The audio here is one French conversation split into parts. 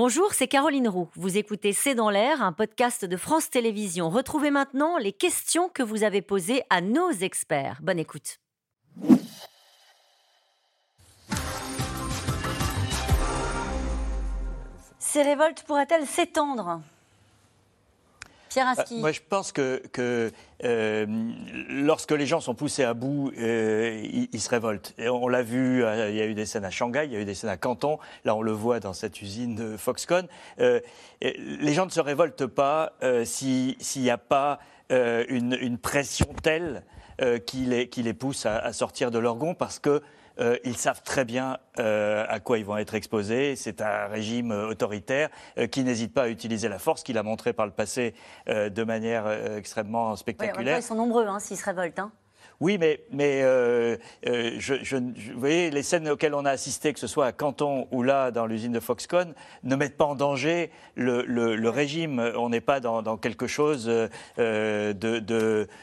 Bonjour, c'est Caroline Roux. Vous écoutez C'est dans l'air, un podcast de France Télévisions. Retrouvez maintenant les questions que vous avez posées à nos experts. Bonne écoute. Ces révoltes pourraient-elles s'étendre? Pierre Aski. Moi, je pense que, que, euh, lorsque les gens sont poussés à bout, euh, ils, ils se révoltent. Et on l'a vu, euh, il y a eu des scènes à Shanghai, il y a eu des scènes à Canton. Là, on le voit dans cette usine de Foxconn. Euh, les gens ne se révoltent pas si- s'il n'y a pas une, une pression telle qui, les, qui les pousse à, à sortir de leur gond parce que euh, ils savent très bien euh, à quoi ils vont être exposés. C'est un régime euh, autoritaire euh, qui n'hésite pas à utiliser la force, qu'il a montré par le passé de manière extrêmement Oui, en même temps, spectaculaire. ils sont nombreux hein, s'ils se révoltent. hein. Oui, mais, euh, euh, je, vous voyez, les scènes auxquelles on a assisté, que ce soit à Canton ou là, dans l'usine de Foxconn, ne mettent pas en danger le, régime. On n'est pas dans, quelque chose euh,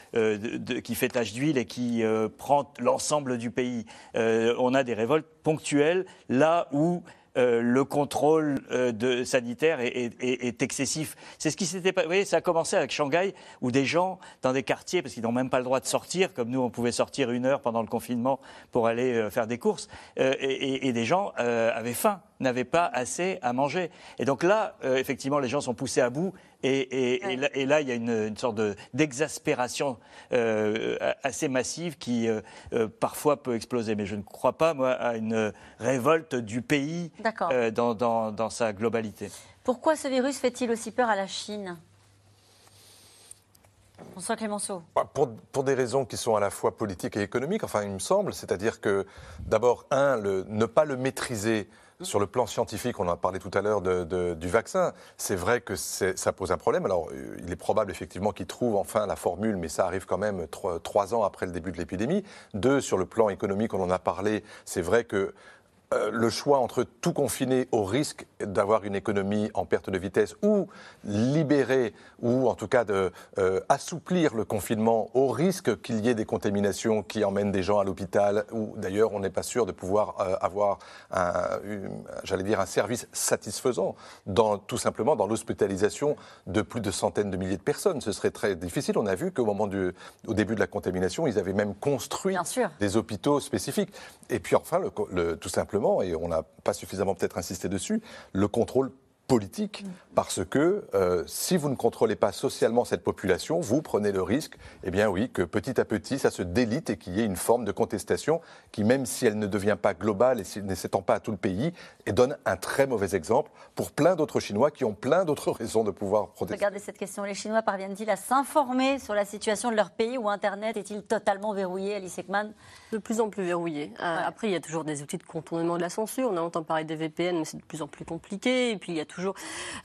qui fait tache d'huile et qui prend l'ensemble du pays. On a des révoltes ponctuelles là où euh, le contrôle euh, sanitaire est, excessif. C'est ce qui s'était pas. Vous voyez, ça a commencé avec Shanghai, où des gens dans des quartiers, parce qu'ils n'ont même pas le droit de sortir, comme nous, on pouvait sortir une heure pendant le confinement pour aller euh, faire des courses, et, des gens avaient faim, n'avaient pas assez à manger. Et donc là, euh, effectivement, les gens sont poussés à bout, et, et- là, et là, il y a une, une sorte de- d'exaspération euh, assez massive qui euh, euh, parfois peut exploser. Mais je ne crois pas, moi, à une révolte du pays euh, dans, dans- dans sa globalité. Pourquoi ce virus fait-il aussi peur à la Chine? François Clémenceau. Bah, Pour, pour des raisons qui sont à la fois politiques et économiques, enfin, il me semble. C'est-à-dire que, d'abord, un, le- ne pas le maîtriser sur le plan scientifique, on en a parlé tout à l'heure du vaccin, c'est vrai que ça pose un problème. Alors, euh, il est probable effectivement qu'ils trouvent enfin la formule, mais ça arrive quand même trois, trois ans après le début de l'épidémie. Deux, sur le plan économique, on en a parlé, c'est vrai que euh, le choix entre tout confiner au risque d'avoir une économie en perte de vitesse ou libérer ou en tout cas de euh, assouplir le confinement au risque qu'il y ait des contaminations qui emmènent des gens à l'hôpital ou d'ailleurs on n'est pas sûr de pouvoir euh, avoir un, j'allais dire un service satisfaisant dans tout simplement dans l'hospitalisation de plus de centaines de milliers de personnes. Ce serait très difficile. On a vu qu'au moment du au début de la contamination ils avaient même construit des hôpitaux spécifiques. Et puis enfin, le, co- le- tout simplement, et on n'a pas suffisamment peut-être insisté dessus, le contrôle politique, parce que euh, si vous ne contrôlez pas socialement cette population, vous prenez le risque, eh bien oui, que petit à petit, ça se délite et qu'il y ait une forme de contestation qui, même si elle ne devient pas globale et si- ne s'étend pas à tout le pays, et donne un très mauvais exemple pour plein d'autres Chinois qui ont plein d'autres raisons de pouvoir protester. Regardez cette question. Les Chinois parviennent-ils à s'informer sur la situation de leur pays ou Internet est-il totalement verrouillé, Alice Ekman? De plus en plus verrouillé. Euh, Ouais. Après, il y a toujours des outils de contournement de la censure. On a entendu parler des VPN, mais c'est de plus en plus compliqué. Et puis, il y a toujours.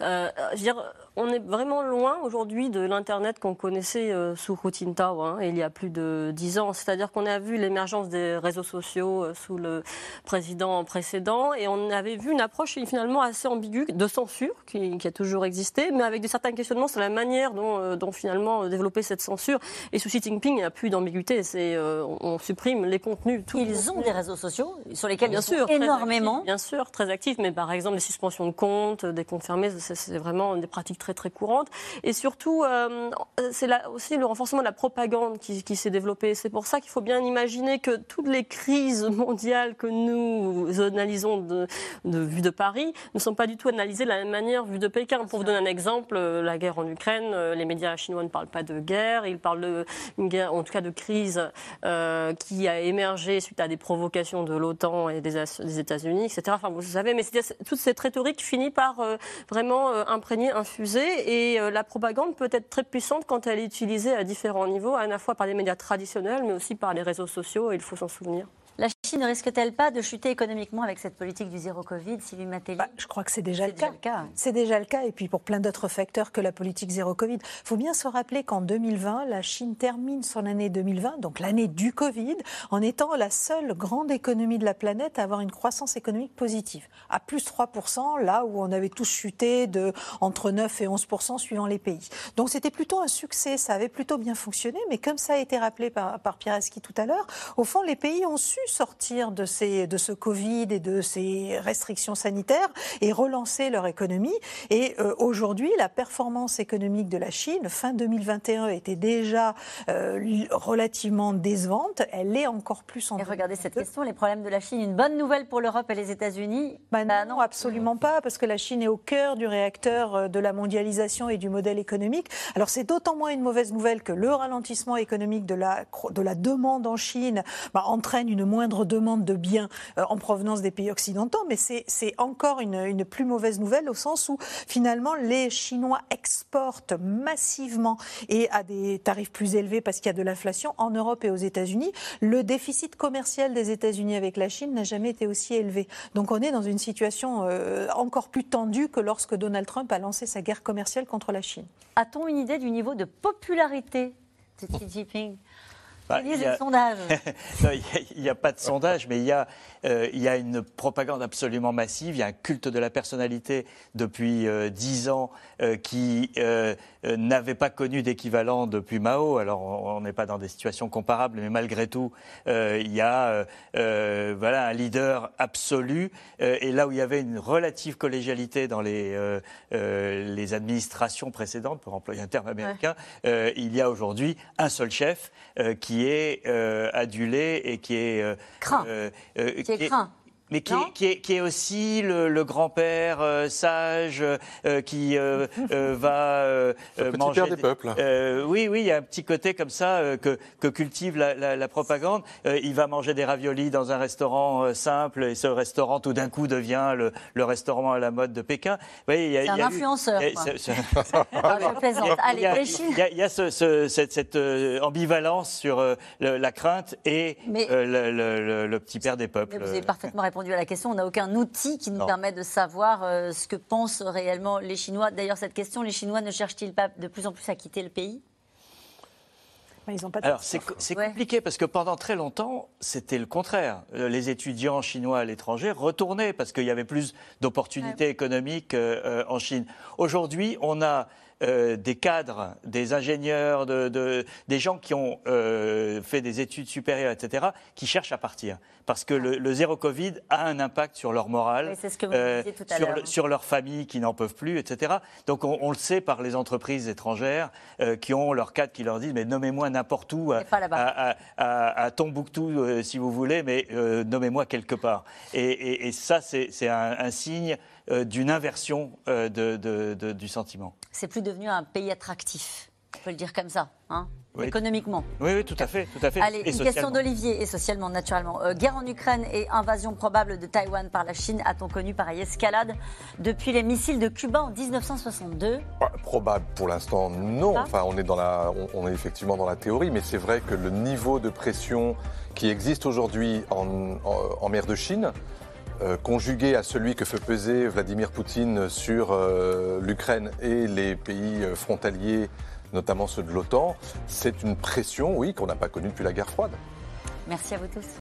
Euh, je veux dire, on est vraiment loin aujourd'hui de l'Internet qu'on connaissait euh, sous Hu Jintao, hein, il y a plus de dix ans. C'est-à-dire qu'on a vu l'émergence des réseaux sociaux euh, sous le président précédent et on avait vu une approche finalement assez ambiguë de censure qui, qui a toujours existé, mais avec de certains questionnements sur la manière dont, euh, dont finalement développer cette censure. Et sous Xi Jinping, il n'y a plus d'ambiguïté. C'est, euh, on, supprime les contenus. tous les Ils ont des réseaux sociaux sur lesquels Bien ils sont sûr, énormément. actifs, bien sûr, très actifs, mais par exemple les suspensions de comptes, des comptes fermés, c'est vraiment des pratiques très très courantes. Et surtout, euh, c'est là aussi le renforcement de la propagande qui, qui s'est développé. C'est pour ça qu'il faut bien imaginer que toutes les crises mondiales que nous analysons de, de vue de Paris ne sont pas du tout analysées de la même manière vue de Pékin. Pour vous donner un exemple, euh, la guerre en Ukraine, euh, les médias chinois ne parlent pas de guerre, ils parlent d'une guerre, en tout cas de crise euh, qui a émergé suite à des provocations de l'OTAN et des, États-Unis, etc. Enfin, vous savez, mais toute cette rhétorique finit par euh, vraiment euh, imprégner, infuser, et euh, la propagande peut être très puissante quand elle est utilisée à différents niveaux, à la fois par les médias traditionnels, mais aussi par les réseaux sociaux, et il faut s'en souvenir. La Chine ne risque-t-elle pas de chuter économiquement avec cette politique du zéro Covid, Sylvie Matteli? Bah, je crois que c'est déjà, le déjà cas. le cas. C'est déjà le cas, et puis pour plein d'autres facteurs que la politique zéro Covid. Il faut bien se rappeler qu'en 2020, la Chine termine son année 2020, donc l'année du Covid, en étant la seule grande économie de la planète à avoir une croissance économique positive, à plus 3%, là où on avait tous chuté de entre 9 et 11% suivant les pays. Donc c'était plutôt un succès, ça avait plutôt bien fonctionné, mais comme ça a été rappelé par, par Pierre Aski tout à l'heure, au fond, les pays ont su sortir de, ces, de ce Covid et de ces restrictions sanitaires et relancer leur économie. Et euh, aujourd'hui, la performance économique de la Chine, fin 2021, était déjà euh, relativement décevante. Elle est encore plus en Et regardez cette question, les problèmes de la Chine, une bonne nouvelle pour l'Europe et les États-Unis? Bah bah non, absolument pas, parce que la Chine est au cœur du réacteur euh, de la mondialisation et du modèle économique. Alors c'est d'autant moins une mauvaise nouvelle que le ralentissement économique de la, de la demande en Chine bah, entraîne une moindre demande de biens euh, en provenance des pays occidentaux, mais c'est encore une, plus mauvaise nouvelle au sens où finalement les Chinois exportent massivement et à des tarifs plus élevés parce qu'il y a de l'inflation en Europe et aux États-Unis. Le déficit commercial des États-Unis avec la Chine n'a jamais été aussi élevé. Donc on est dans une situation euh, encore plus tendue que lorsque Donald Trump a lancé sa guerre commerciale contre la Chine. A-t-on une idée du niveau de popularité de Xi Jinping? Bah, il y a... il n'y a, pas de sondage, mais il y, a, euh, il y a une propagande absolument massive. Il y a un culte de la personnalité depuis euh, dix ans euh, qui n'avait pas connu d'équivalent depuis Mao. Alors, on n'est pas dans des situations comparables, mais malgré tout, il y a voilà, un leader absolu. et là où il y avait une relative collégialité dans les, les administrations précédentes, pour employer un terme américain, il y a aujourd'hui un seul chef qui est euh, adulé et qui est euh, craint. Euh, qui est craint mais qui est, qui, est, aussi le, grand-père sage qui va manger des peuples. oui, oui, il y a un petit côté comme ça que, que, cultive la, propagande. il va manger des raviolis dans un restaurant simple et ce restaurant tout d'un coup devient le, le, restaurant à la mode de Pékin. c'est un influenceur. Il y a cette, cette ambivalence sur la crainte et le, le, petit père des peuples. vous avez parfaitement répondu à la question. On n'a aucun outil qui nous permet de savoir euh, ce que pensent réellement les Chinois. D'ailleurs, cette question, les Chinois ne cherchent-ils pas de plus en plus à quitter le pays? Ils ont pas Alors c'est compliqué parce que pendant très longtemps c'était le contraire. Euh, les étudiants chinois à l'étranger retournaient parce qu'il y avait plus d'opportunités économiques euh, en Chine. Aujourd'hui on a euh, des cadres, des ingénieurs, de, des gens qui ont euh, fait des études supérieures, etc., qui cherchent à partir. Parce que le, zéro Covid a un impact sur leur morale, euh, sur, sur, leur famille qui n'en peuvent plus, etc. Donc on, le sait par les entreprises étrangères qui ont leurs cadres qui leur disent mais nommez-moi n'importe où, à, à, Tombouctou si vous voulez, mais nommez-moi quelque part. Et, ça c'est un, un signe euh, d'une inversion euh, du sentiment. C'est plus devenu un pays attractif, on peut le dire comme ça, hein économiquement. Oui, oui, tout à fait, tout à fait. Allez, une question d'Olivier et socialement, naturellement. Euh, guerre en Ukraine et invasion probable de Taïwan par la Chine. A-t-on connu pareille escalade depuis les missiles de Cuba en 1962 Probable pour l'instant, non. Enfin, on est dans la, on, est effectivement dans la théorie, mais c'est vrai que le niveau de pression qui existe aujourd'hui en mer de Chine euh, conjugué à celui que fait peser Vladimir Poutine sur euh, l'Ukraine et les pays euh, frontaliers, notamment ceux de l'OTAN, c'est une pression, oui, qu'on n'a pas connue depuis la guerre froide. Merci à vous tous.